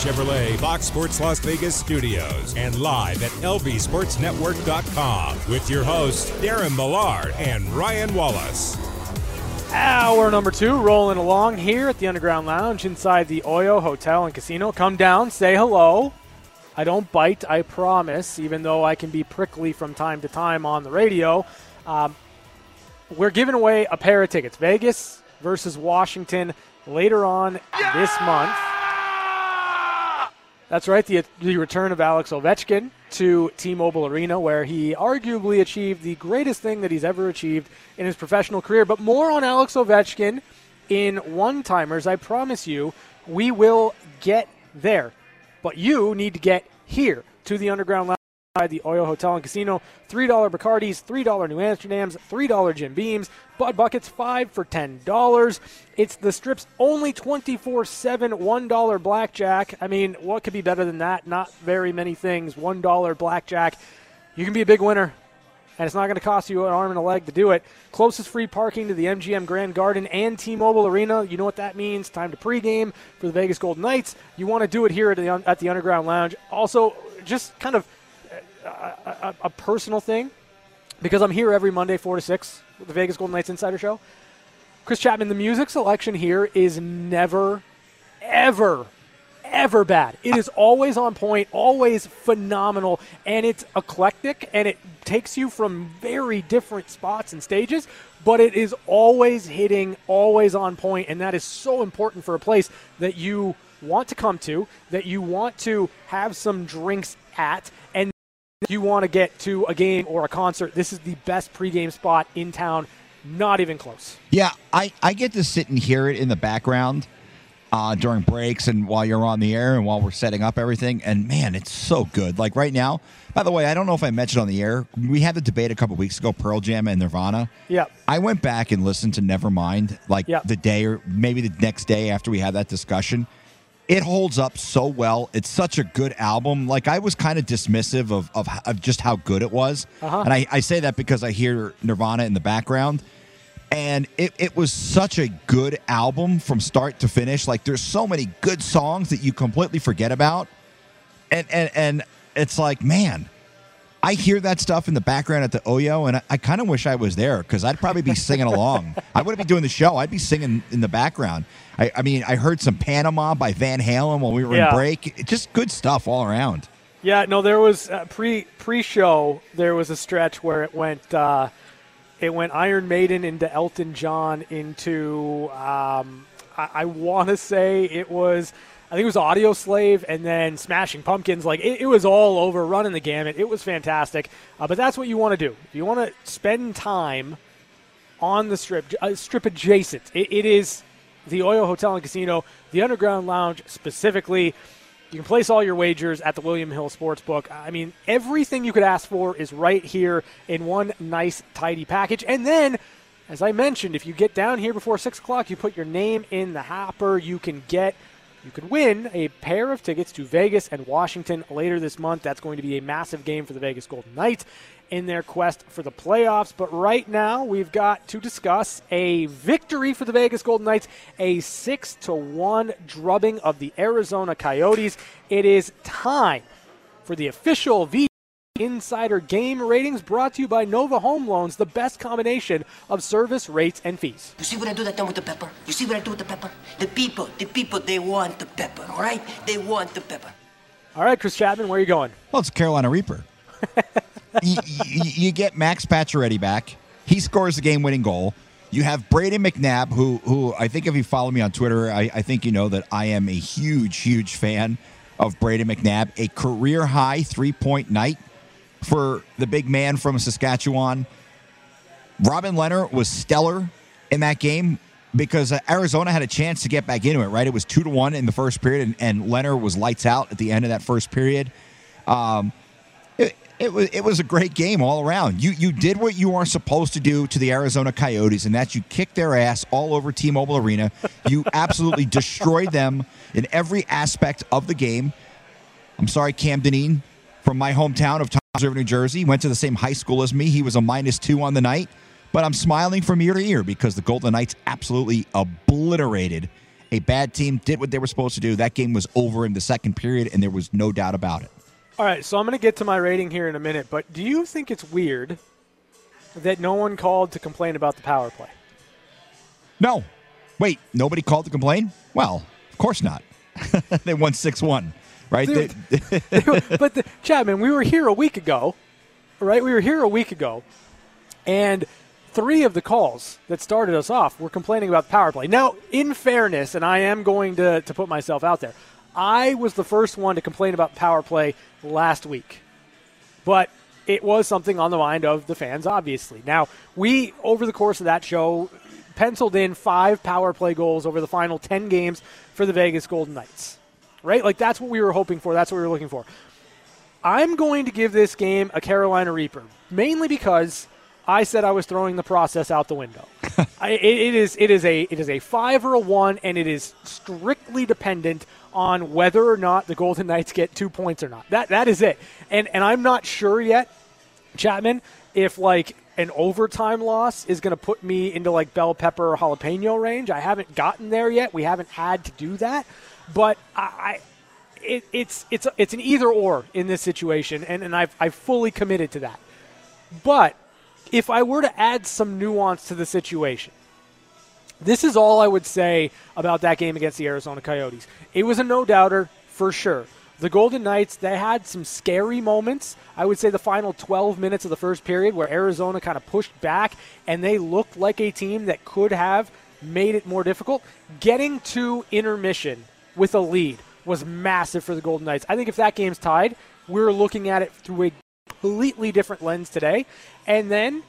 Chevrolet Fox Sports Las Vegas studios and live at lvsportsnetwork.com with your hosts Darren Millard and Ryan Wallace. Hour number two rolling along here at the Underground Lounge inside the Oyo Hotel and Casino. Come down, say hello. I don't bite, I promise, even though I can be prickly from time to time on the radio. Um, we're giving away a pair of tickets Vegas versus Washington later on this month. That's right, the, the return of Alex Ovechkin to T Mobile Arena, where he arguably achieved the greatest thing that he's ever achieved in his professional career. But more on Alex Ovechkin in one timers. I promise you, we will get there. But you need to get here to the Underground Lounge the Oyo Hotel and Casino. $3 Bacardis, $3 New Amsterdams, $3 Jim Beams, Bud Buckets, 5 for $10. It's the Strip's only 24 7 $1 blackjack. I mean, what could be better than that? Not very many things. $1 blackjack. You can be a big winner and it's not going to cost you an arm and a leg to do it. Closest free parking to the MGM Grand Garden and T-Mobile Arena. You know what that means? Time to pregame for the Vegas Golden Knights. You want to do it here at the, at the Underground Lounge. Also, just kind of a, a, personal thing because I'm here every Monday, four to six, with the Vegas Golden Knights Insider Show. Chris Chapman, the music selection here is never, ever ever bad. It is always on point, always phenomenal, and it's eclectic and it takes you from very different spots and stages, but it is always hitting, always on point, and that is so important for a place that you want to come to, that you want to have some drinks at, and you want to get to a game or a concert. This is the best pregame spot in town. Not even close. Yeah, I, I get to sit and hear it in the background uh, during breaks and while you're on the air and while we're setting up everything. And man, it's so good. Like right now, by the way, I don't know if I mentioned on the air, we had the debate a couple weeks ago, Pearl Jam and Nirvana. Yeah. I went back and listened to Nevermind like Yep. the day or maybe the next day after we had that discussion. It holds up so well. It's such a good album. Like I was kind of dismissive of, of, of just how good it was. Uh-huh. And I, I say that because I hear Nirvana in the background and it, it was such a good album from start to finish like there's so many good songs that you completely forget about and and, and it's like man i hear that stuff in the background at the oyo and i, I kind of wish i was there because i'd probably be singing along i wouldn't be doing the show i'd be singing in the background i, I mean i heard some panama by van halen while we were Yeah. in break just good stuff all around Yeah, no, there was uh, pre pre show. There was a stretch where it went uh, it went Iron Maiden into Elton John into um, I, I want to say it was I think it was Audioslave and then Smashing Pumpkins. Like it, it was all over, running the gamut. It was fantastic. Uh, but that's what you want to do. You want to spend time on the strip, uh, strip adjacent. It, it is the Oyo Hotel and Casino, the Underground Lounge specifically. You can place all your wagers at the William Hill Sportsbook. I mean, everything you could ask for is right here in one nice, tidy package. And then, as I mentioned, if you get down here before 6 o'clock, you put your name in the hopper, you can get. You could win a pair of tickets to Vegas and Washington later this month. That's going to be a massive game for the Vegas Golden Knights in their quest for the playoffs. But right now, we've got to discuss a victory for the Vegas Golden Knights, a six to one drubbing of the Arizona Coyotes. It is time for the official V. Insider game ratings brought to you by Nova Home Loans, the best combination of service, rates, and fees. You see what I do that time with the pepper? You see what I do with the pepper? The people, the people, they want the pepper, all right? They want the pepper. All right, Chris Chapman, where are you going? Well, it's Carolina Reaper. you, you, you get Max Pacioretty back. He scores the game-winning goal. You have Brayden McNabb, who, who I think if you follow me on Twitter, I, I think you know that I am a huge, huge fan of Brayden McNabb. A career-high three-point night for the big man from Saskatchewan. Robin Lehner was stellar in that game. because uh, Arizona had a chance to get back into it. Right, it was two to one in the first period, and, and Leonard was lights out at the end of that first period. Um, it, it was it was a great game all around. You you did what you are supposed to do to the Arizona Coyotes, and that's you kicked their ass all over T-Mobile Arena. You absolutely destroyed them in every aspect of the game. I'm sorry, Cam Dineen from my hometown of Toms River, New Jersey, went to the same high school as me. He was a minus two on the night, but I'm smiling from ear to ear because the Golden Knights absolutely obliterated a bad team, did what they were supposed to do. That game was over in the second period, and there was no doubt about it. All right, so I'm going to get to my rating here in a minute, but do you think it's weird that no one called to complain about the power play? No. Wait, nobody called to complain? Well, of course not. they won 6 1, right? Dude. They- but the, Chapman, we were here a week ago, right? We were here a week ago, and three of the calls that started us off were complaining about power play. Now, in fairness, and I am going to, to put myself out there, I was the first one to complain about power play last week. But it was something on the mind of the fans, obviously. Now, we, over the course of that show, penciled in five power play goals over the final 10 games for the Vegas Golden Knights. Right? Like, that's what we were hoping for. That's what we were looking for. I'm going to give this game a Carolina Reaper, mainly because I said I was throwing the process out the window. I, it, it is it is a it is a five or a one, and it is strictly dependent on whether or not the Golden Knights get two points or not. That that is it. And and I'm not sure yet, Chapman, if like an overtime loss is going to put me into like bell pepper or jalapeno range. I haven't gotten there yet. We haven't had to do that, but I. It, it's it's it's an either or in this situation, and, and I've I've fully committed to that. But if I were to add some nuance to the situation, this is all I would say about that game against the Arizona Coyotes. It was a no doubter for sure. The Golden Knights, they had some scary moments. I would say the final 12 minutes of the first period where Arizona kind of pushed back and they looked like a team that could have made it more difficult. Getting to intermission with a lead was massive for the Golden Knights. I think if that game's tied, we're looking at it through a completely different lens today. And then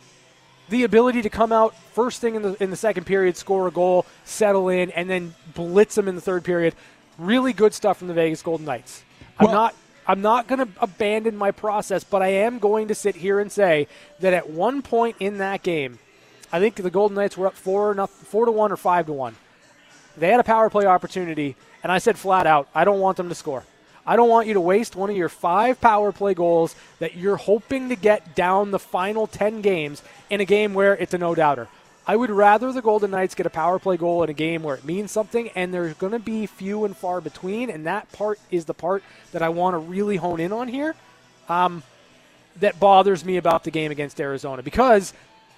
the ability to come out first thing in the in the second period, score a goal, settle in, and then blitz them in the third period. Really good stuff from the Vegas Golden Knights. I'm not I'm not going to abandon my process, but I am going to sit here and say that at one point in that game, I think the Golden Knights were up four four to one or five to one. They had a power play opportunity, and I said flat out, I don't want them to score. I don't want you to waste one of your five power play goals that you're hoping to get down the final 10 games in a game where it's a no doubter. I would rather the Golden Knights get a power play goal in a game where it means something, and there's going to be few and far between, and that part is the part that I want to really hone in on here. Um, that bothers me about the game against Arizona because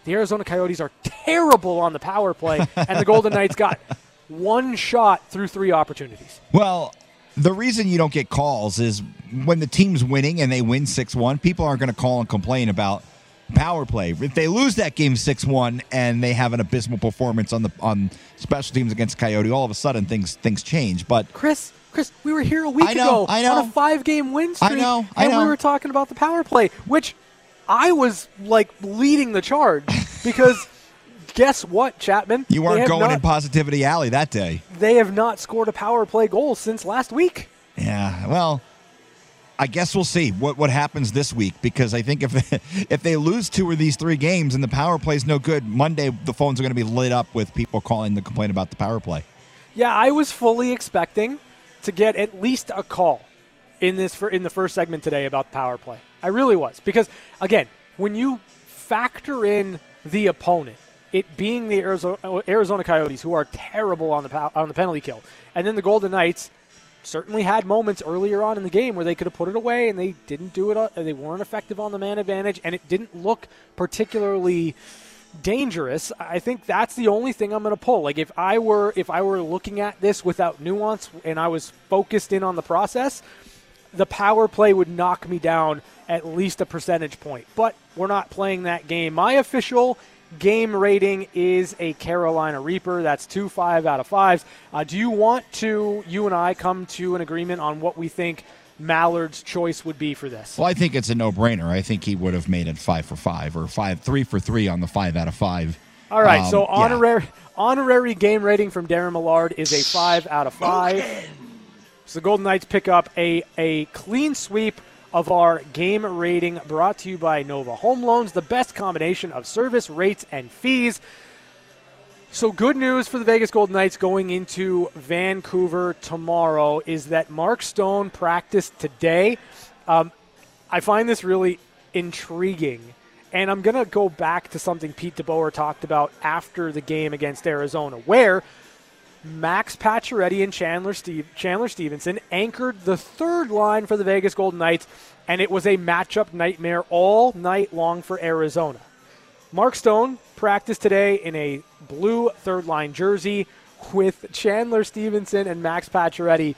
the Arizona Coyotes are terrible on the power play, and the Golden Knights got one shot through three opportunities. Well, the reason you don't get calls is when the team's winning and they win 6 1, people aren't going to call and complain about power play. If they lose that game 6 1 and they have an abysmal performance on the on special teams against Coyote, all of a sudden things things change. But Chris, Chris, we were here a week I know, ago I know. on a five-game win streak, I know, I and we were talking about the power play, which I was like leading the charge because guess what, Chapman? you They weren't going not, in positivity alley that day. They have not scored a power play goal since last week. Yeah, well, I guess we'll see what what happens this week because I think if if they lose two of these three games and the power play is no good, Monday the phones are going to be lit up with people calling to complain about the power play. Yeah, I was fully expecting to get at least a call in this for in the first segment today about the power play. I really was because again, when you factor in the opponent, it being the Arizona, Arizona Coyotes who are terrible on the on the penalty kill, and then the Golden Knights certainly had moments earlier on in the game where they could have put it away and they didn't do it. uh, They weren't effective on the man advantage, and it didn't look particularly dangerous. I think that's the only thing I'm going to pull. Like if I were if I were looking at this without nuance and I was focused in on the process, the power play would knock me down at least a percentage point. But we're not playing that game. My official game rating is a Carolina Reaper. That's two five out of fives. Uh, do you want to you and I come to an agreement on what we think Millard's choice would be for this? Well, I think it's a no brainer. I think he would have made it five for five or five three for three on the five out of five. All right, Um, so yeah. honorary honorary game rating from Darren Millard is a five out of five. So the Golden Knights pick up a, a clean sweep of our game rating brought to you by Nova Home Loans, the best combination of service, rates, and fees. So, good news for the Vegas Golden Knights going into Vancouver tomorrow is that Mark Stone practiced today. Um, I find this really intriguing. And I'm going to go back to something Pete DeBoer talked about after the game against Arizona, where Max Pacioretty and Chandler, Steve, Chandler Stevenson anchored the third line for the Vegas Golden Knights, and it was a matchup nightmare all night long for Arizona. Mark Stone practiced today in a blue third line jersey with Chandler Stevenson and Max Pacioretty.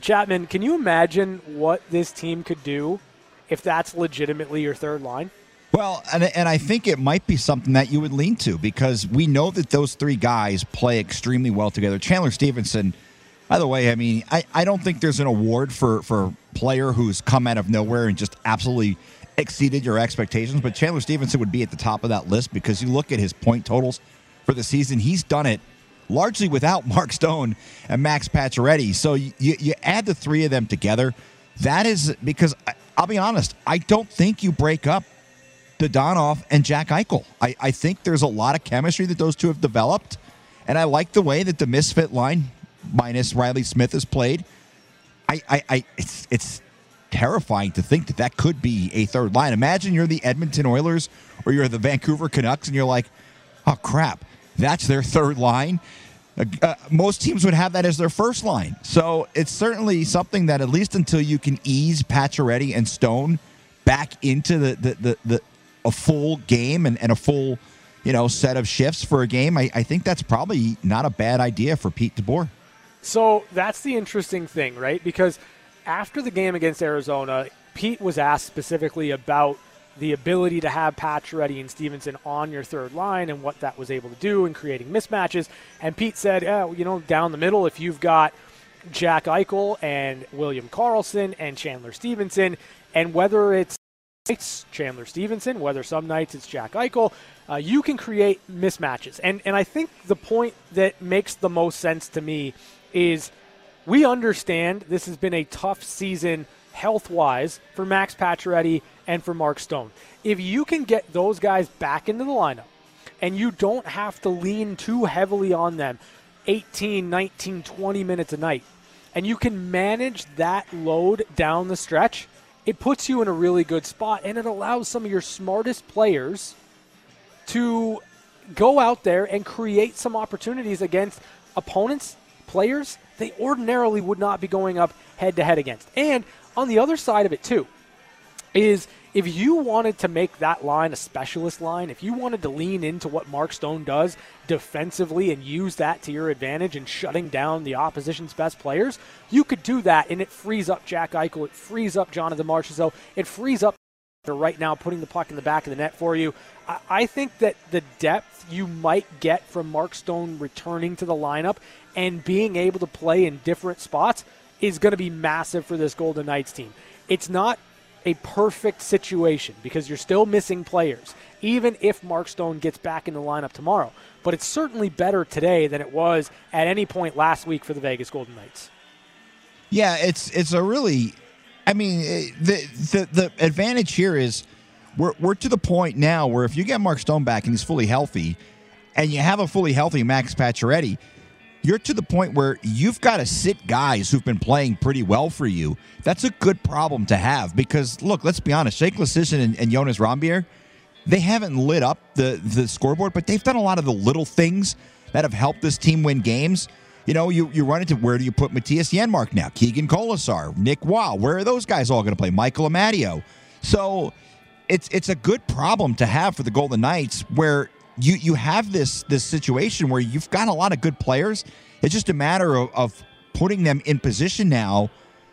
Chapman, can you imagine what this team could do if that's legitimately your third line? Well, and, and I think it might be something that you would lean to because we know that those three guys play extremely well together. Chandler Stevenson, by the way, I mean, I, I don't think there's an award for, for player who's come out of nowhere and just absolutely exceeded your expectations, but Chandler Stevenson would be at the top of that list because you look at his point totals for the season, he's done it largely without Mark Stone and Max Pacioretty. So you, you add the three of them together. That is because I- I'll be honest, I don't think you break up Dadonov and Jack Eichel. I, I think there's a lot of chemistry that those two have developed, and I like the way that the misfit line, minus Reilly Smith, is played. I, I, I it's it's terrifying to think that that could be a third line. Imagine you're the Edmonton Oilers or you're the Vancouver Canucks, and you're like, oh crap, that's their third line. Uh, uh, most teams would have that as their first line. So it's certainly something that at least until you can ease Pacioretty and Stone back into the the, the, the a full game and, and a full you know set of shifts for a game, I, I think that's probably not a bad idea for Pete DeBoer. So that's the interesting thing, right? Because after the game against Arizona, Pete was asked specifically about the ability to have Pacioretty and Stevenson on your third line and what that was able to do in creating mismatches. And Pete said, yeah, you know, down the middle, if you've got Jack Eichel and William Karlsson and Chandler Stevenson, and whether it's it's Chandler Stevenson, whether some nights it's Jack Eichel, uh, you can create mismatches. And and I think the point that makes the most sense to me is we understand this has been a tough season health wise for Max Pacioretty and for Mark Stone. If you can get those guys back into the lineup and you don't have to lean too heavily on them 18, 19, 20 minutes a night, and you can manage that load down the stretch, it puts you in a really good spot and it allows some of your smartest players to go out there and create some opportunities against opponents, players they ordinarily would not be going up head to head against. And on the other side of it, too, is if you wanted to make that line a specialist line, if you wanted to lean into what Mark Stone does defensively and use that to your advantage in shutting down the opposition's best players, you could do that, and it frees up Jack Eichel, it frees up Jonathan Marchessault, it frees up right now putting the puck in the back of the net for you. I, I think that the depth you might get from Mark Stone returning to the lineup and being able to play in different spots is going to be massive for this Golden Knights team. It's not a perfect situation because you're still missing players, even if Mark Stone gets back in the lineup tomorrow. But it's certainly better today than it was at any point last week for the Vegas Golden Knights. Yeah, it's it's a really, I mean, eh, the the the advantage here is we're we're to the point now where if you get Mark Stone back and he's fully healthy, and you have a fully healthy Max Pacioretty, you're to the point where you've got to sit guys who've been playing pretty well for you. That's a good problem to have because look, let's be honest, Jake Leschyshyn and, and Jonas Rondbjerg, they haven't lit up the the scoreboard, but they've done a lot of the little things that have helped this team win games. You know, you, you run into where do you put Mattias Janmark now? Keegan Kolesar, Nick Wow. Where are those guys all going to play? Michael Amadio. So it's it's a good problem to have for the Golden Knights where you you have this this situation where you've got a lot of good players. It's just a matter of, of putting them in position now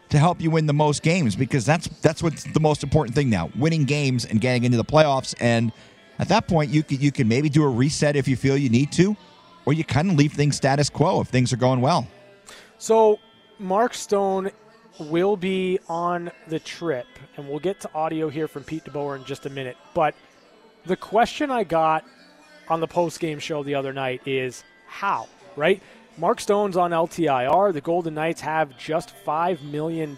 to help you win the most games because that's that's what's the most important thing now: winning games and getting into the playoffs. And at that point, you can you can maybe do a reset if you feel you need to, or you kind of leave things status quo if things are going well. So, Mark Stone will be on the trip, and we'll get to audio here from Pete DeBoer in just a minute. But the question I got on the post game show the other night is how, right? Mark Stone's on LTIR. The Golden Knights have just $5 million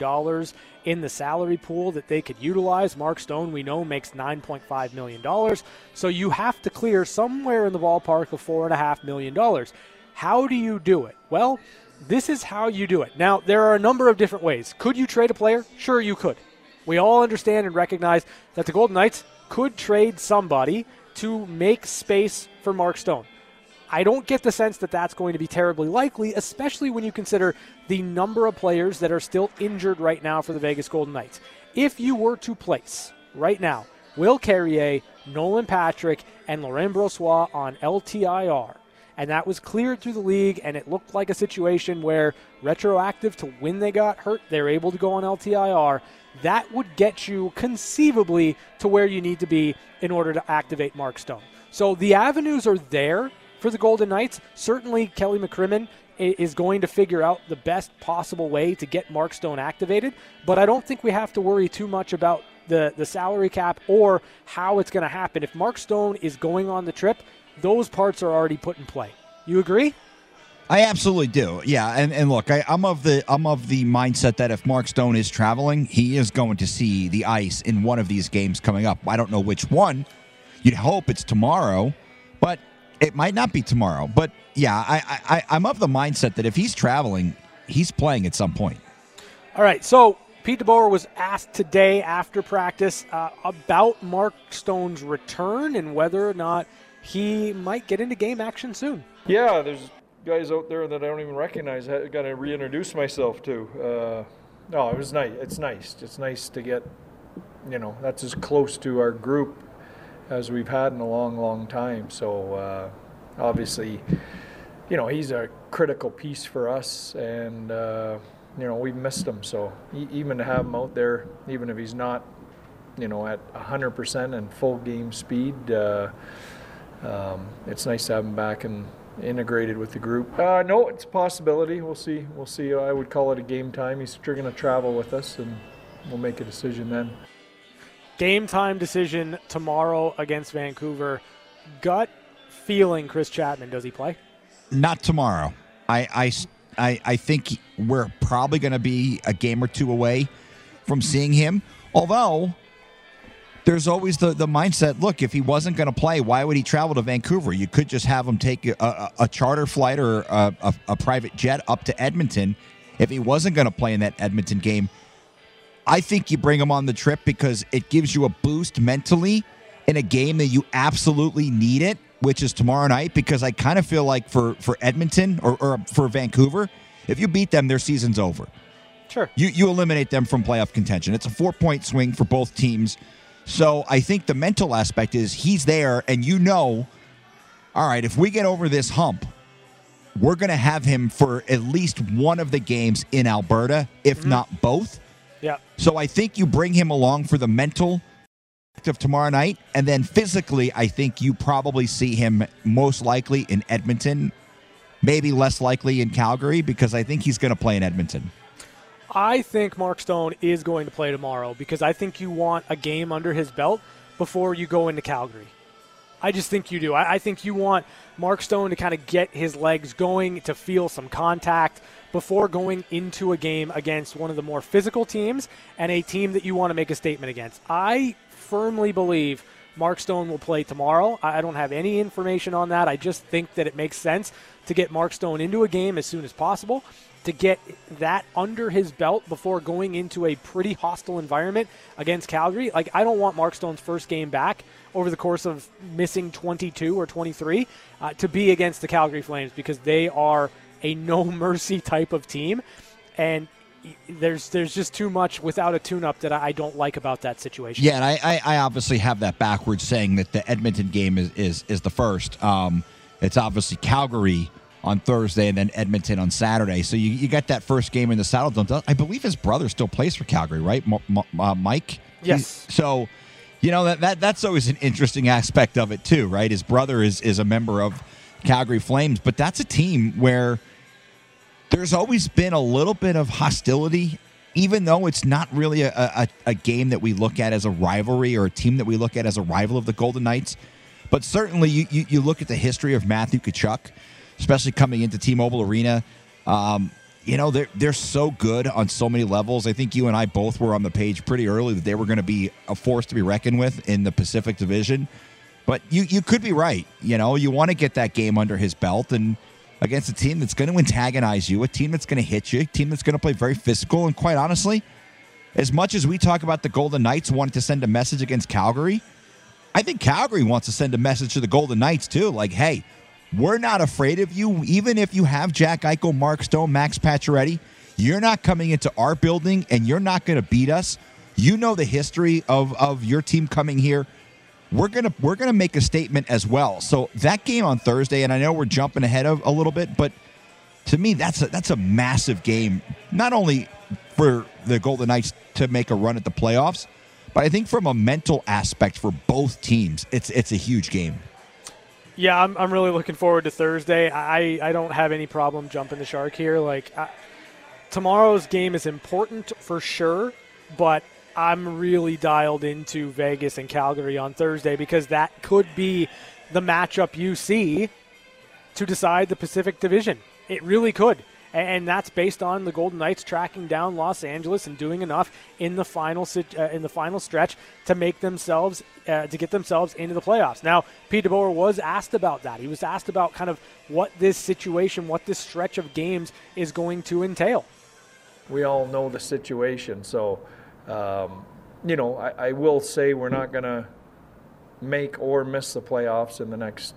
in the salary pool that they could utilize. Mark Stone, we know, makes $9.5 million. So you have to clear somewhere in the ballpark of $4.5 million. How do you do it? Well, this is how you do it. Now, there are a number of different ways. Could you trade a player? Sure, you could. We all understand and recognize that the Golden Knights could trade somebody to make space for Mark Stone. I don't get the sense that that's going to be terribly likely, especially when you consider the number of players that are still injured right now for the Vegas Golden Knights. If you were to place right now Will Carrier, Nolan Patrick, and Laurent Brossoit on LTIR, and that was cleared through the league, and it looked like a situation where retroactive to when they got hurt, they're able to go on LTIR. That would get you conceivably to where you need to be in order to activate Mark Stone. So the avenues are there for the Golden Knights. Certainly, Kelly McCrimmon is going to figure out the best possible way to get Mark Stone activated, but I don't think we have to worry too much about the, the salary cap or how it's going to happen. If Mark Stone is going on the trip, those parts are already put in play. You agree? I absolutely do. Yeah, and, and look, I, am of the I'm of the mindset that if Mark Stone is traveling, he is going to see the ice in one of these games coming up. I don't know which one. You'd hope it's tomorrow, but it might not be tomorrow. But yeah, I, I I'm of the mindset that if he's traveling, he's playing at some point. All right, so Pete DeBoer was asked today after practice uh, about Mark Stone's return and whether or not he might get into game action soon. Yeah, there's guys out there that I don't even recognize. I got to reintroduce myself to. Uh, no, it was nice. It's nice. It's nice to get, you know, that's as close to our group as we've had in a long, long time. So uh, obviously, you know, he's a critical piece for us, and uh, you know we've missed him. So even to have him out there, even if he's not, you know, at 100% and full game speed. Uh, um, it's nice to have him back and integrated with the group. Uh, no, it's a possibility. We'll see. We'll see. I would call it a game time. He's going to travel with us, and we'll make a decision then. Game time decision tomorrow against Vancouver. Gut feeling, Chris Chapman, does he play? Not tomorrow. I I, I, I think we're probably going to be a game or two away from seeing him. Although there's always the, the mindset look, if he wasn't going to play, why would he travel to Vancouver? You could just have him take a, a, a charter flight or a, a, a private jet up to Edmonton if he wasn't going to play in that Edmonton game. I think you bring him on the trip because it gives you a boost mentally in a game that you absolutely need it, which is tomorrow night. Because I kind of feel like for, for Edmonton or, or for Vancouver, if you beat them, their season's over. Sure. You, you eliminate them from playoff contention. It's a four point swing for both teams. So I think the mental aspect is he's there, and you know, all right, if we get over this hump, we're going to have him for at least one of the games in Alberta, if mm-hmm. not both. Yeah. So I think you bring him along for the mental of tomorrow night, and then physically, I think you probably see him most likely in Edmonton, maybe less likely in Calgary, because I think he's going to play in Edmonton. I think Mark Stone is going to play tomorrow because I think you want a game under his belt before you go into Calgary. I just think you do. I, I think you want Mark Stone to kind of get his legs going, to feel some contact before going into a game against one of the more physical teams and a team that you want to make a statement against. I firmly believe Mark Stone will play tomorrow. I don't have any information on that. I just think that it makes sense to get Mark Stone into a game as soon as possible to get that under his belt before going into a pretty hostile environment against Calgary. Like, I don't want Mark Stone's first game back over the course of missing 22 or 23 uh, to be against the Calgary Flames because they are a no mercy type of team. And there's there's just too much without a tune-up that I don't like about that situation. Yeah, and I, I, obviously have that backwards, saying that the Edmonton game is is, is the first. Um, it's obviously Calgary on Thursday and then Edmonton on Saturday. So you, you got that first game in the Saddledome. I believe his brother still plays for Calgary, right? M- M- uh, Mike? Yes. He's, so, you know, that, that that's always an interesting aspect of it, too, right? His brother is, is a member of Calgary Flames, but that's a team where there's always been a little bit of hostility even though it's not really a, a, a, game that we look at as a rivalry or a team that we look at as a rival of the Golden Knights, But certainly, you, you, you look at the history of Matthew Tkachuk, especially coming into T-Mobile Arena. Um, you know they're they're so good on so many levels. I think you and I both were on the page pretty early that they were going to be a force to be reckoned with in the Pacific Division. But you you could be right. You know you want to get that game under his belt and against a team that's going to antagonize you, a team that's going to hit you, a team that's going to play very physical. And quite honestly, as much as we talk about the Golden Knights wanting to send a message against Calgary, I think Calgary wants to send a message to the Golden Knights too. Like, hey, we're not afraid of you, even if you have Jack Eichel, Mark Stone, Max Pacioretty. You're not coming into our building, and you're not going to beat us. You know the history of of your team coming here. We're gonna we're gonna make a statement as well. So that game on Thursday, and I know we're jumping ahead of a little bit, but to me, that's a, that's a massive game. Not only for the Golden Knights to make a run at the playoffs, but I think from a mental aspect for both teams, it's it's a huge game. Yeah, I'm, I'm really looking forward to Thursday. I, I don't have any problem jumping the shark here. Like, I, tomorrow's game is important for sure, but I'm really dialed into Vegas and Calgary on Thursday because that could be the matchup you see to decide the Pacific Division. It really could and that's based on the Golden Knights tracking down Los Angeles and doing enough in the final uh, in the final stretch to make themselves uh, to get themselves into the playoffs. Now, Pete DeBoer was asked about that. He was asked about kind of what this situation, what this stretch of games is going to entail. We all know the situation, so um, you know I, I will say we're not going to make or miss the playoffs in the next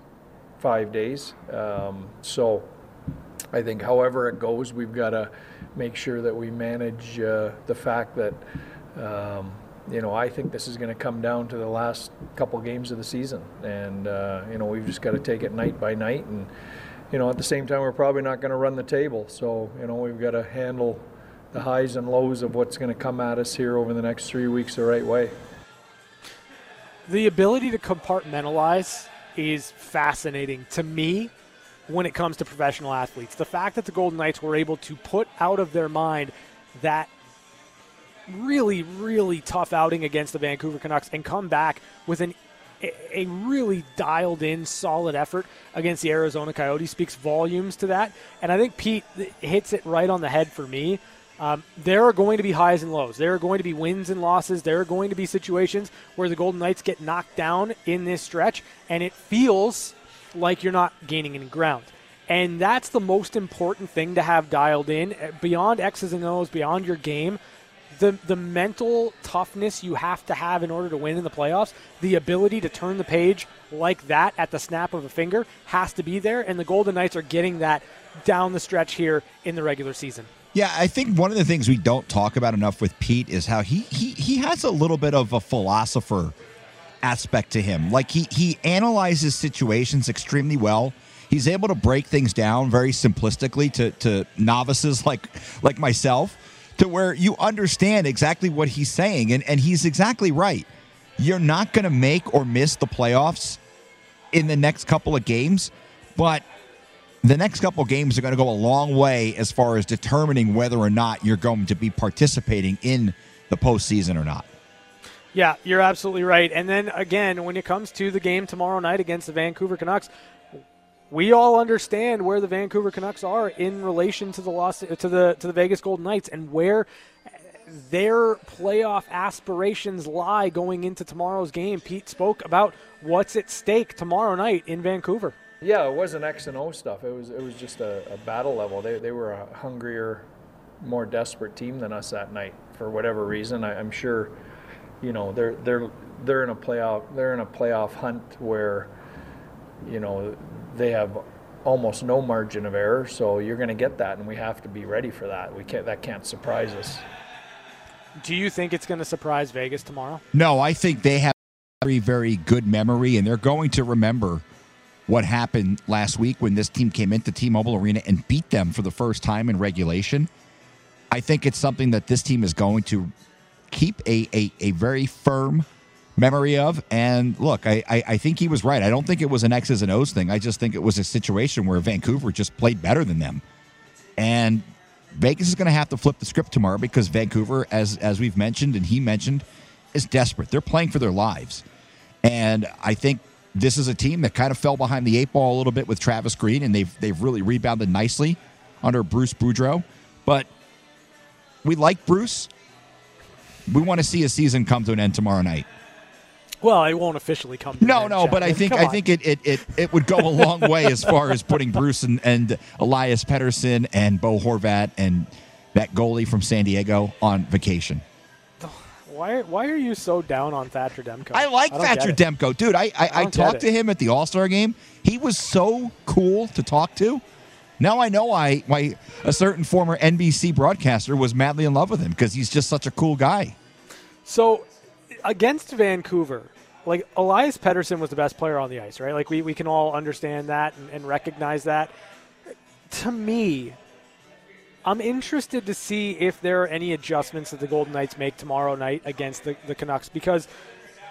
five days. Um, so I think, however it goes, we've got to make sure that we manage uh, the fact that, um, you know, I think this is going to come down to the last couple games of the season, and uh, you know, we've just got to take it night by night, and you know, at the same time, we're probably not going to run the table, so you know, we've got to handle the highs and lows of what's going to come at us here over the next three weeks the right way. The ability to compartmentalize is fascinating to me when it comes to professional athletes. The fact that the Golden Knights were able to put out of their mind that really, really tough outing against the Vancouver Canucks and come back with an a really dialed in, solid effort against the Arizona Coyotes speaks volumes to that. And I think Pete hits it right on the head for me. Um, there are going to be highs and lows. There are going to be wins and losses. There are going to be situations where the Golden Knights get knocked down in this stretch, and it feels like you're not gaining any ground. And that's the most important thing to have dialed in uh, beyond X's and O's, beyond your game. The, the mental toughness you have to have in order to win in the playoffs, the ability to turn the page like that at the snap of a finger has to be there. And the Golden Knights are getting that down the stretch here in the regular season. Yeah, I think one of the things we don't talk about enough with Pete is how he he, he has a little bit of a philosopher aspect to him. Like he he analyzes situations extremely well. He's able to break things down very simplistically to to novices like like myself to where you understand exactly what he's saying and and he's exactly right. You're not going to make or miss the playoffs in the next couple of games, but the next couple games are going to go a long way as far as determining whether or not you're going to be participating in the postseason or not. Yeah, you're absolutely right. And then again, when it comes to the game tomorrow night against the Vancouver Canucks, we all understand where the Vancouver Canucks are in relation to the loss to the to the Vegas Golden Knights and where their playoff aspirations lie going into tomorrow's game. Pete spoke about what's at stake tomorrow night in Vancouver. Yeah, it wasn't X and O stuff. It was it was just a, a battle level. They they were a hungrier, more desperate team than us that night for whatever reason. I, I'm sure you know they're they're they're in a playoff they're in a playoff hunt where you know they have almost no margin of error. So you're going to get that and we have to be ready for that. We can't that can't surprise us. Do you think it's going to surprise vegas tomorrow? No i think they have very very good memory and they're going to remember what happened last week when this team came into t-mobile arena and beat them for the first time in regulation. I think it's something that this team is going to keep a, a, a very firm memory of. And look, I, I, I, think he was right. I don't think it was an X's and O's thing. I just think it was a situation where Vancouver just played better than them. And Vegas is going to have to flip the script tomorrow because Vancouver, as as we've mentioned and he mentioned, is desperate. They're playing for their lives. And I think this is a team that kind of fell behind the eight ball a little bit with Travis Green, and they've they've really rebounded nicely under Bruce Boudreau. But we like Bruce. We want to see a season come to an end tomorrow night. Well, it won't officially come. To No, an no, end, but I think I think it, it, it, it would go a long way as far as putting Bruce and, and Elias Pettersson and Bo Horvat and that goalie from San Diego on vacation. Why, why are you so down on Thatcher Demko? I like don't Thatcher. Demko, dude. I I, I, don't talked to him at the All Star game. He was so cool to talk to. Now I know why why a certain former NBC broadcaster was madly in love with him because he's just such a cool guy. So against Vancouver, like Elias Pettersson was the best player on the ice, right? Like we, we can all understand that and, and recognize that. To me, I'm interested to see if there are any adjustments that the Golden Knights make tomorrow night against the, the Canucks because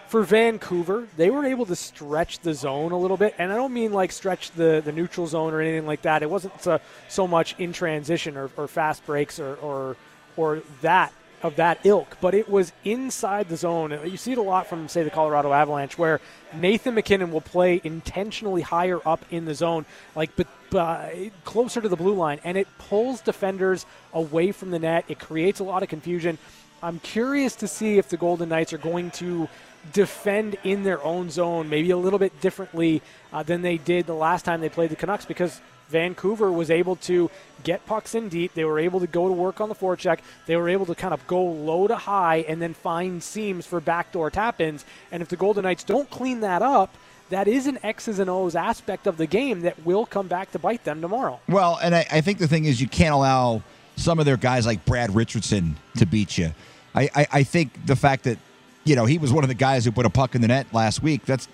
for Vancouver, they were able to stretch the zone a little bit, and I don't mean like stretch the, the neutral zone or anything like that. It wasn't so, so much in transition or, or fast breaks or, or or that of that ilk, but it was inside the zone. You see it a lot from say the Colorado Avalanche, where Nathan MacKinnon will play intentionally higher up in the zone, like but, but closer to the blue line, and it pulls defenders away from the net. It creates a lot of confusion. I'm curious to see if the Golden Knights are going to defend in their own zone, maybe a little bit differently uh, than they did the last time they played the Canucks, because Vancouver was able to get pucks in deep. They were able to go to work on the forecheck. They were able to kind of go low to high and then find seams for backdoor tap ins. And if the Golden Knights don't clean that up, that is an X's and O's aspect of the game that will come back to bite them tomorrow. Well, and I, I think the thing is you can't allow some of their guys like Brad Richardson to beat you. I, I, I think the fact that you know he was one of the guys who put a puck in the net last week. That's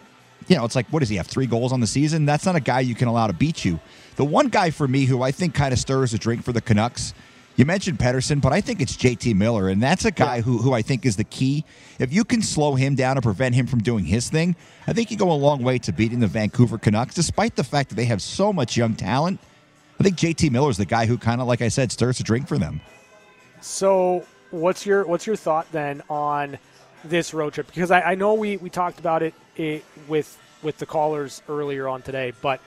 you know it's like what does he have three goals on the season? That's not a guy you can allow to beat you. The one guy for me who I think kind of stirs a drink for the Canucks. You mentioned Pettersson, but I think it's JT Miller, and that's a guy who, who I think is the key. If you can slow him down and prevent him from doing his thing, I think you go a long way to beating the Vancouver Canucks, despite the fact that they have so much young talent. I think JT Miller is the guy who kind of, like I said, stirs a drink for them. So, what's your what's your thought then on this road trip? Because I, I know we, we talked about it, it with with the callers earlier on today, but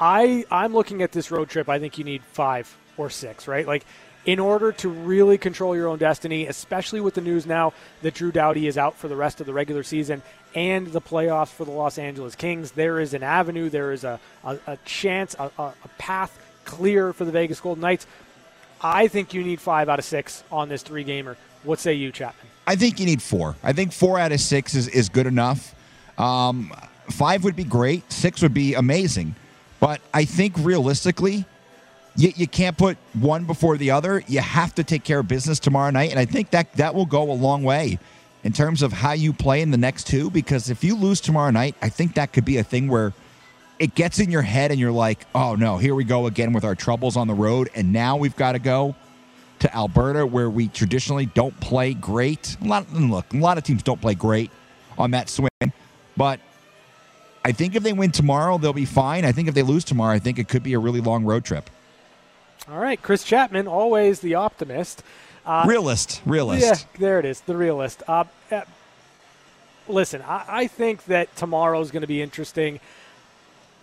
I I'm looking at this road trip. I think you need five or six, right? Like in order to really control your own destiny, especially with the news now that Drew Doughty is out for the rest of the regular season and the playoffs for the Los Angeles Kings, there is an avenue, there is a, a, a chance, a, a path clear for the Vegas Golden Knights. I think you need five out of six on this three gamer. What say you, Chapman? I think you need four. I think four out of six is, is good enough. Um, five would be great. Six would be amazing. But I think realistically, you, you can't put one before the other. You have to take care of business tomorrow night. And I think that that will go a long way in terms of how you play in the next two. Because if you lose tomorrow night, I think that could be a thing where it gets in your head and you're like, oh no, here we go again with our troubles on the road. And now we've got to go to Alberta, where we traditionally don't play great. A lot, look, a lot of teams don't play great on that swing, but I think if they win tomorrow, they'll be fine. I think if they lose tomorrow, I think it could be a really long road trip. All right, Chris Chapman, always the optimist. Uh, realist, realist. Yeah, there it is, the realist. Uh, uh, listen, I, I think that tomorrow is going to be interesting.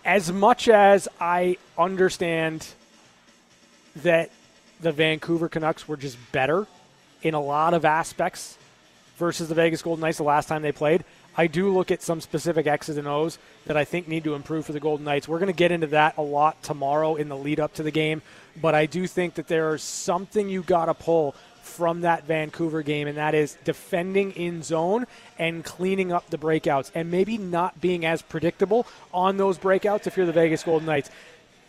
As much as I understand that the Vancouver Canucks were just better in a lot of aspects versus the Vegas Golden Knights the last time they played, I do look at some specific X's and O's that I think need to improve for the Golden Knights. We're going to get into that a lot tomorrow in the lead up to the game, but I do think that there's something you got to pull from that Vancouver game, and that is defending in zone and cleaning up the breakouts, and maybe not being as predictable on those breakouts if you're the Vegas Golden Knights.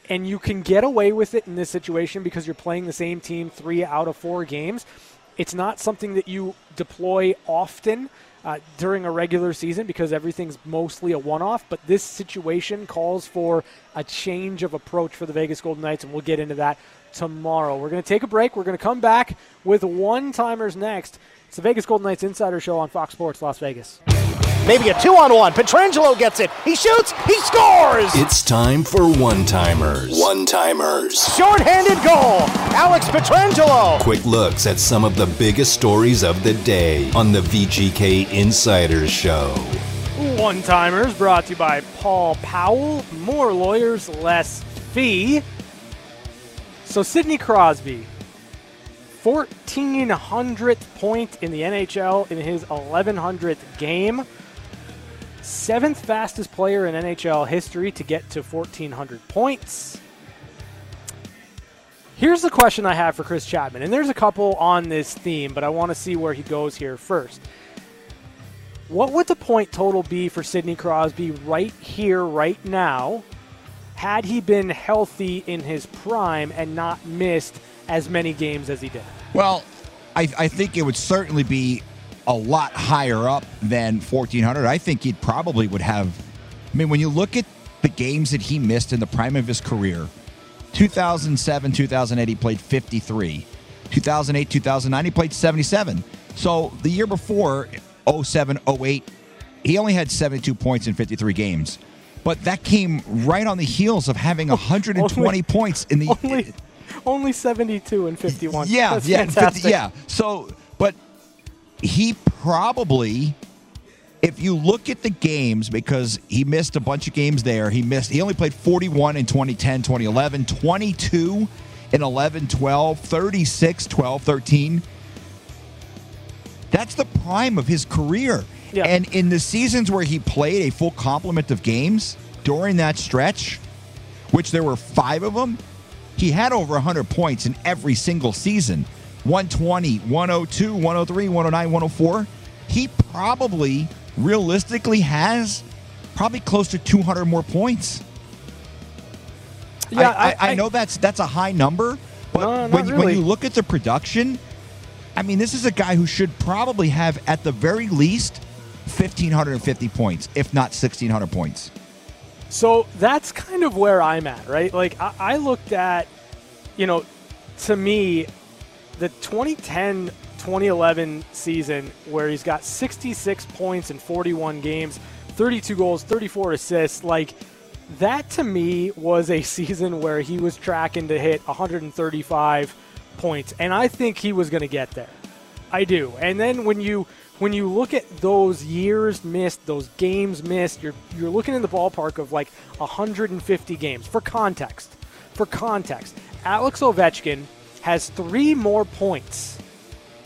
And you can get away with it in this situation because you're playing the same team three out of four games. It's not something that you deploy often uh, during a regular season because everything's mostly a one off, but this situation calls for a change of approach for the Vegas Golden Knights, and we'll get into that tomorrow. We're going to take a break. We're going to come back with one timers next. It's the Vegas Golden Knights Insider Show on Fox Sports Las Vegas. Maybe a two on one. Pietrangelo gets it. He shoots. He scores. It's time for one timers. One timers. Short-handed goal. Alex Pietrangelo. Quick looks at some of the biggest stories of the day on the VGK Insider Show. One timers brought to you by Paul Powell. More lawyers, less fee. So, Sidney Crosby, 1400th point in the NHL in his 1100th game. Seventh fastest player in NHL history to get to 1400 points. Here's the question I have for Chris Chapman, and there's a couple on this theme, but I want to see where he goes here first. What would the point total be for Sidney Crosby right here, right now, had he been healthy in his prime and not missed as many games as he did? Well, I, I think it would certainly be a lot higher up than 1400. I think he probably would have. I mean, when you look at the games that he missed in the prime of his career, 2007, 2008, he played 53. 2008, 2009, he played 77. So the year before, 07, 08, he only had 72 points in 53 games. But that came right on the heels of having 120 Only- points in the. Only, only 72 and 51. Yeah, That's yeah, fantastic. yeah. So, but he probably, if you look at the games, because he missed a bunch of games there, he missed, he only played 41 in 2010, 2011, 22 in 11, 12, 36, 12, 13. That's the prime of his career. Yeah. And in the seasons where he played a full complement of games during that stretch, which there were five of them, he had over 100 points in every single season 120, 102, 103, 109, 104. He probably realistically has probably close to 200 more points. Yeah, I, I, I- I know that's that's a high number, but No, when, you- when you look at the production, I mean, this is a guy who should probably have at the very least 1,550 points, if not 1,600 points. So that's kind of where I'm at, right? Like I, I looked at, you know, to me, the 2010 2011 season where he's got 66 points in 41 games, 32 goals, 34 assists, like that to me was a season where he was tracking to hit 135 points, and I think he was going to get there. I do. And then when you when you look at those years missed, those games missed, you're you're looking in the ballpark of like 150 games. For context, for context, Alex Ovechkin has three more points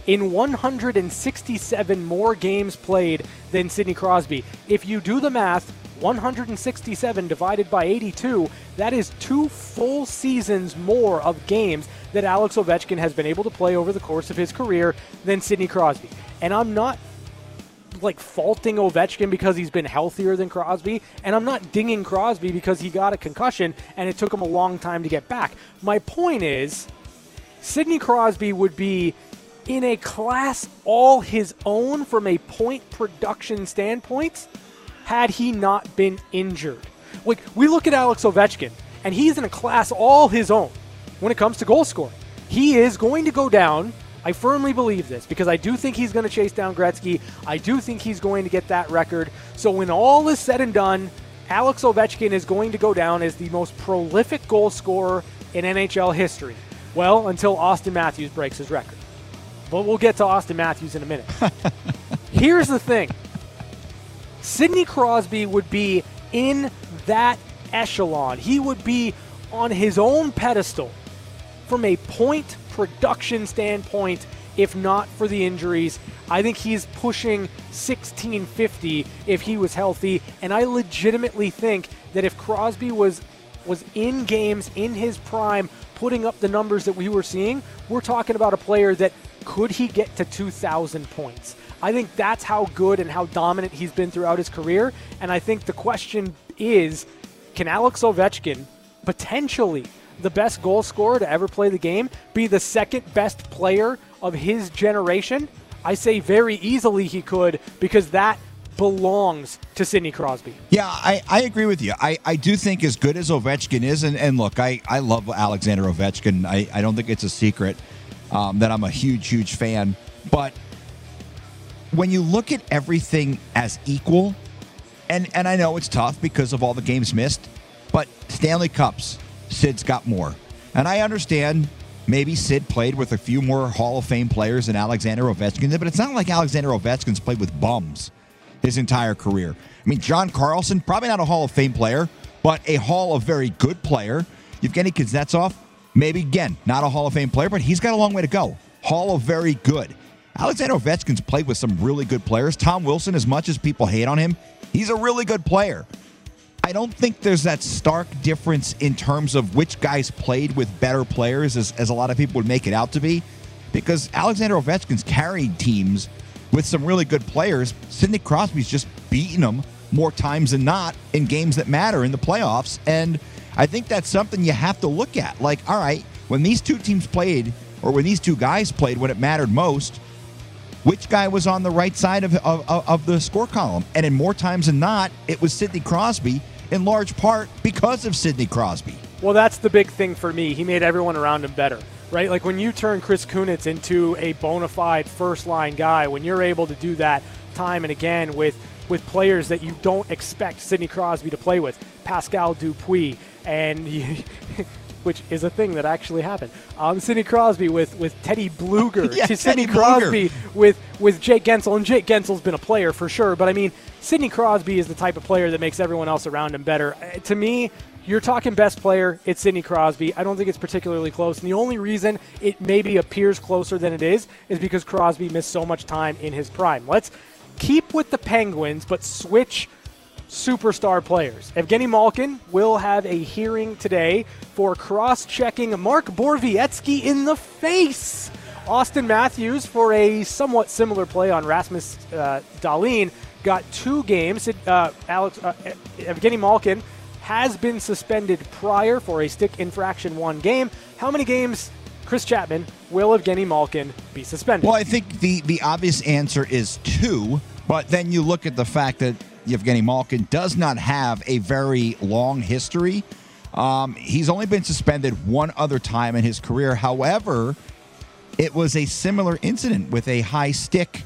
in 167 more games played than Sidney Crosby. If you do the math, 167 divided by 82, that is two full seasons more of games that Alex Ovechkin has been able to play over the course of his career than Sidney Crosby. And I'm not like faulting Ovechkin because he's been healthier than Crosby, and I'm not dinging Crosby because he got a concussion and it took him a long time to get back. My point is, Sidney Crosby would be in a class all his own from a point production standpoint had he not been injured. Like we look at Alex Ovechkin, and he's in a class all his own when it comes to goal scoring. He is going to go down. I firmly believe this because I do think he's going to chase down Gretzky. I do think he's going to get that record. So when all is said and done, Alex Ovechkin is going to go down as the most prolific goal scorer in NHL history. Well, until Auston Matthews breaks his record. But we'll get to Auston Matthews in a minute. Here's the thing Sidney Crosby would be in that echelon. He would be on his own pedestal from a point production standpoint, if not for the injuries. I think he's pushing 1650 if he was healthy, and I legitimately think that if Crosby was was in games in his prime, putting up the numbers that we were seeing, we're talking about a player that could he get to 2,000 points. I think that's how good and how dominant he's been throughout his career, and I think the question is, can Alex Ovechkin potentially the best goal scorer to ever play the game, be the second best player of his generation? I say very easily he could because that belongs to Sidney Crosby. Yeah, I, I agree with you. I, I do think as good as Ovechkin is, and, and look, I, I love Alexander Ovechkin. I, I don't think it's a secret um, that I'm a huge, huge fan. But when you look at everything as equal, and, and I know it's tough because of all the games missed, but Stanley Cups, Sid's got more. And I understand maybe Sid played with a few more Hall of Fame players than Alexander Ovechkin did, but it's not like Alexander Ovechkin's played with bums. his entire career. I mean, John Carlson, probably not a Hall of Fame player, but a Hall of very good player. Evgeny Kuznetsov, maybe again, not a Hall of Fame player, but he's got a long way to go. Hall of very good. Alexander Ovechkin's played with some really good players. Tom Wilson, as much as people hate on him, he's a really good player. I don't think there's that stark difference in terms of which guys played with better players as, as a lot of people would make it out to be. Because Alexander Ovechkin's carried teams with some really good players. Sidney Crosby's just beaten them more times than not in games that matter in the playoffs. And I think that's something you have to look at. Like, all right, when these two teams played, or when these two guys played when it mattered most, which guy was on the right side of, of, of the score column? And in more times than not, it was Sidney Crosby, in large part because of Sidney Crosby. Well, that's the big thing for me. He made everyone around him better, right? Like when you turn Chris Kunitz into a bona fide first line guy, when you're able to do that time and again with with players that you don't expect Sidney Crosby to play with, Pascal Dupuis, and which is a thing that actually happened. Um, Sidney Crosby with, with Teddy Blueger. yeah, Sidney Crosby with with Jake Guentzel, and Jake Guentzel's been a player for sure. But I mean, Sidney Crosby is the type of player that makes everyone else around him better. Uh, to me, you're talking best player. It's Sidney Crosby. I don't think it's particularly close. And the only reason it maybe appears closer than it is is because Crosby missed so much time in his prime. Let's keep with the Penguins, but switch superstar players. Evgeny Malkin will have a hearing today for cross checking Marc Borowiecki in the face. Auston Matthews, for a somewhat similar play on Rasmus uh, Dahlin, got two games. Uh, Alex uh, Evgeny Malkin has been suspended prior for a stick infraction one game. How many games, Chris Chapman, will Evgeny Malkin be suspended? Well, I think the, the obvious answer is two, but then you look at the fact that Yevgeny Malkin does not have a very long history. Um, he's only been suspended one other time in his career. However, it was a similar incident with a high stick.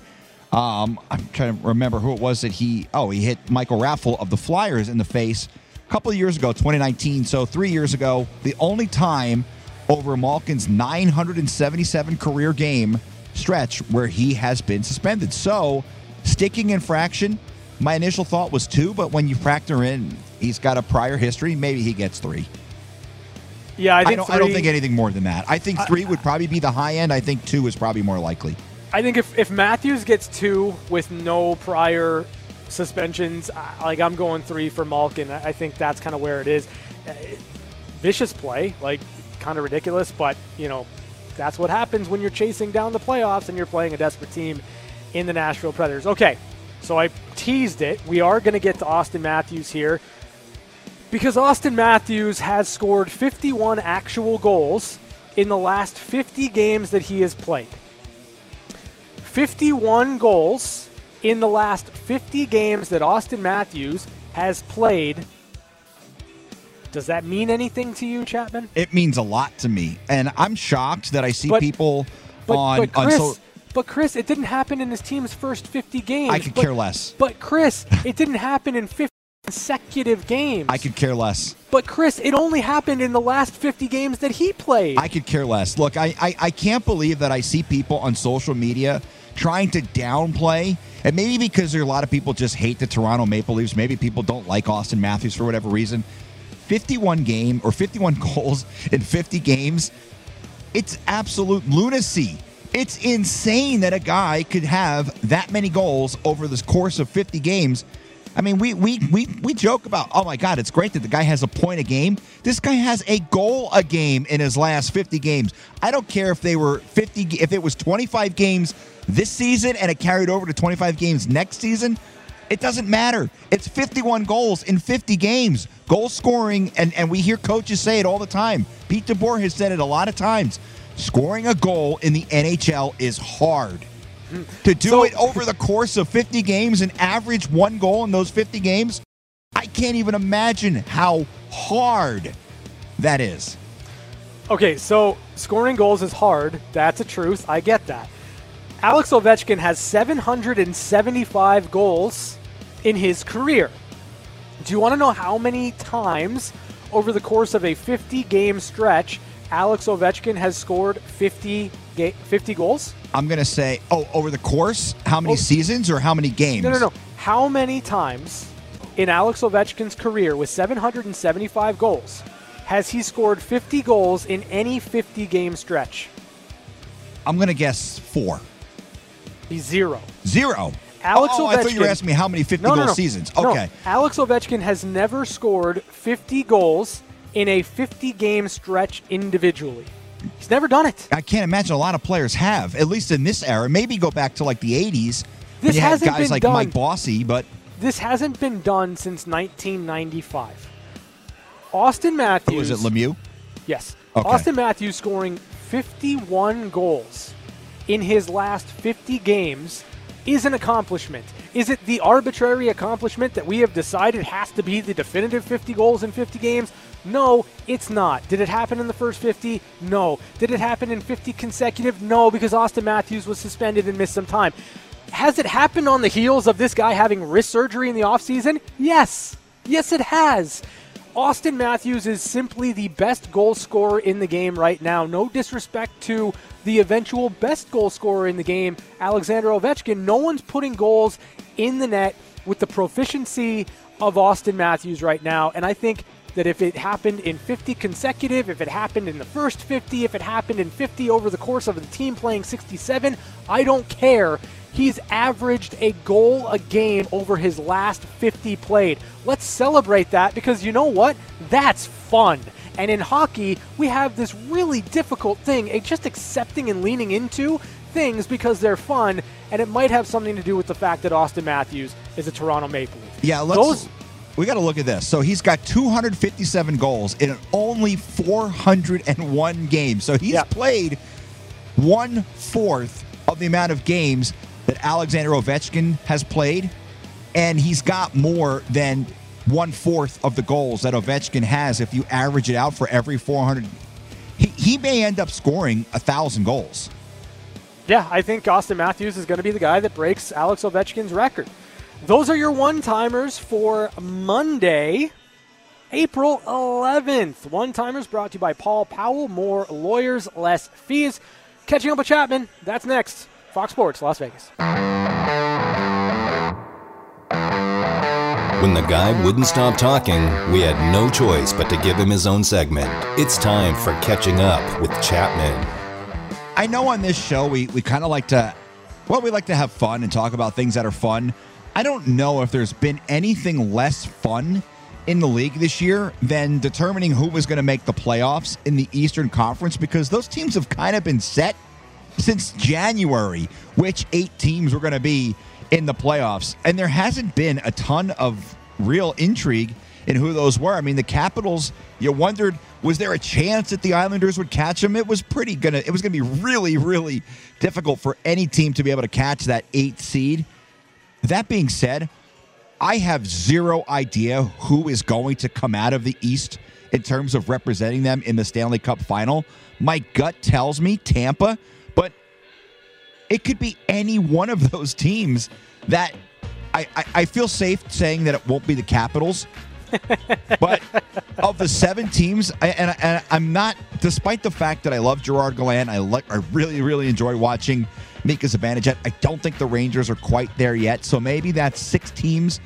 Um, I'm trying to remember who it was that he. Oh, he hit Michael Raffl of the Flyers in the face a couple of years ago, 2019. So three years ago, the only time over Malkin's 977 career game stretch where he has been suspended. So sticking infraction. My initial thought was two, but when you factor in he's got a prior history, maybe he gets three. Yeah, I, I, don't. three, I don't think anything more than that. I think three would probably be the high end. I think two is probably more likely. I think if, if Matthews gets two with no prior suspensions, like I'm going three for Malkin. I I think that's kind of where it is. Uh, Vicious play, like kind of ridiculous, but you know that's what happens when you're chasing down the playoffs and you're playing a desperate team in the Nashville Predators. Okay, so I teased it. We are going to get to Auston Matthews here because Auston Matthews has scored 51 actual goals in the last 50 games that he has played. 51 goals in the last 50 games that Auston Matthews has played. Does that mean anything to you, Chapman? It means a lot to me, and I'm shocked that I see But- people But, on but on Chris, so. But Chris, it didn't happen in his team's first 50 games. I could But- care less. But Chris, it didn't happen in 50 consecutive games. I could care less. But Chris, it only happened in the last 50 games that he played. I could care less. Look, I, I, I can't believe that I see people on social media trying to downplay, and maybe because there are a lot of people just hate the Toronto Maple Leafs. Maybe people don't like Auston Matthews for whatever reason. 51 game or 51 goals in 50 games. It's absolute lunacy. It's insane that a guy could have that many goals over the course of 50 games. I mean, we we we we joke about, oh my God, it's great that the guy has a point a game. This guy has a goal a game in his last 50 games. I don't care if they were 50, if it was 25 games this season and it carried over to 25 games next season. It doesn't matter. It's 51 goals in 50 games. Goal scoring, and, and we hear coaches say it all the time. Pete DeBoer has said it a lot of times. Scoring a goal in the NHL is hard. To do So- it over the course of 50 games and average one goal in those 50 games, I can't even imagine how hard that is. Okay, so scoring goals is hard. That's a truth. I get that. Alex Ovechkin has 775 goals in his career. Do you want to know how many times over the course of a 50 game stretch Alex Ovechkin has scored 50 ga- 50 goals? I'm going to say, oh, over the course, how many Oh. seasons or how many games? No, no, no. How many times in Alex Ovechkin's career with 775 goals has he scored 50 goals in any 50 game stretch? I'm going to guess four. He's zero. Zero. Alex oh, I thought you were asking me how many 50 No, goal no, no. seasons. Okay. Alex Ovechkin has never scored 50 goals in a 50 game stretch individually. He's never done it. I can't imagine a lot of players have, at least in this era. Maybe go back to like the 80s. This you hasn't guys been like done. Mike Bossy, but This hasn't been done since 1995. Auston Matthews. was it, Lemieux? Yes. Okay. Auston Matthews scoring 51 goals in his last 50 games is an accomplishment. Is it the arbitrary accomplishment that we have decided has to be the definitive 50 goals in 50 games? No, it's not. Did it happen in the first 50? No. Did it happen in 50 consecutive? No, because Auston Matthews was suspended and missed some time. Has it happened on the heels of this guy having wrist surgery in the offseason? Yes. Yes, it has. Auston Matthews is simply the best goal scorer in the game right now. No disrespect to the eventual best goal scorer in the game, Alexander Ovechkin. No one's putting goals in the net with the proficiency of Auston Matthews right now. And I think that if it happened in 50 consecutive, if it happened in the first 50, if it happened in 50 over the course of the team playing 67, I don't care. He's averaged a goal a game over his last 50 played. Let's celebrate that because you know what? That's fun. And in hockey, we have this really difficult thing, eh, just accepting and leaning into things because they're fun, and it might have something to do with the fact that Auston Matthews is a Toronto Maple Leaf. Yeah, let's. Those- we got to look at this. So he's got 257 goals in only 401 games. So he's Yeah. played one fourth of the amount of games that Alexander Ovechkin has played, and he's got more than one fourth of the goals that Ovechkin has if you average it out for every 400. He, he may end up scoring a thousand goals. Yeah, I think Auston Matthews is going to be the guy that breaks Alex Ovechkin's record. Those are your one timers for Monday, April 11th. One timers brought to you by Paul Powell. More lawyers, less fees. Catching up with Chapman. That's next. Fox Sports, Las Vegas. When the guy wouldn't stop talking, we had no choice but to give him his own segment. It's time for Catching Up with Chapman. I know on this show we, we kind of like to, well, we like to have fun and talk about things that are fun. I don't know if there's been anything less fun in the league this year than determining who was going to make the playoffs in the Eastern Conference because those teams have kind of been set since January, which eight teams were going to be in the playoffs. And there hasn't been a ton of real intrigue in who those were. I mean, the Capitals, you wondered, was there a chance that the Islanders would catch them? It was pretty gonna it was gonna be really, really difficult for any team to be able to catch that eight seed. That being said, I have zero idea who is going to come out of the East in terms of representing them in the Stanley Cup final. My gut tells me Tampa, but it could be any one of those teams that I, I, I feel safe saying that it won't be the Capitals. but of the seven teams, I, and, and I'm not, despite the fact that I love Gerard Gallant, I like, I really, really enjoy watching Mika Zibanejad. I don't think the Rangers are quite there yet. So maybe that's six teams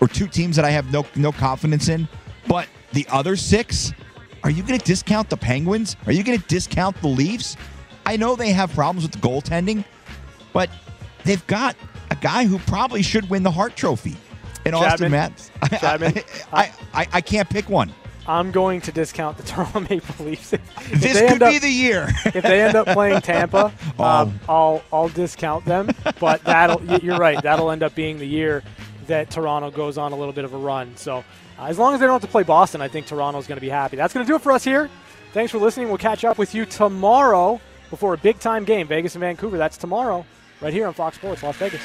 or two teams that I have no no confidence in. But the other six, are you going to discount the Penguins? Are you going to discount the Leafs? I know they have problems with the goaltending, but they've got a guy who probably should win the Hart Trophy. In Auston. Matthews. Chapman. I, I, I can't pick one. I'm going to discount the Toronto Maple Leafs. If This could up- be the year. if they end up playing Tampa, Oh. um, I'll I'll discount them. But that'll you're right. That'll end up being the year that Toronto goes on a little bit of a run. So uh, as long as they don't have to play Boston, I think Toronto's going to be happy. That's going to do it for us here. Thanks for listening. We'll catch up with you tomorrow before a big time game, Vegas and Vancouver. That's tomorrow, right here on Fox Sports Las Vegas.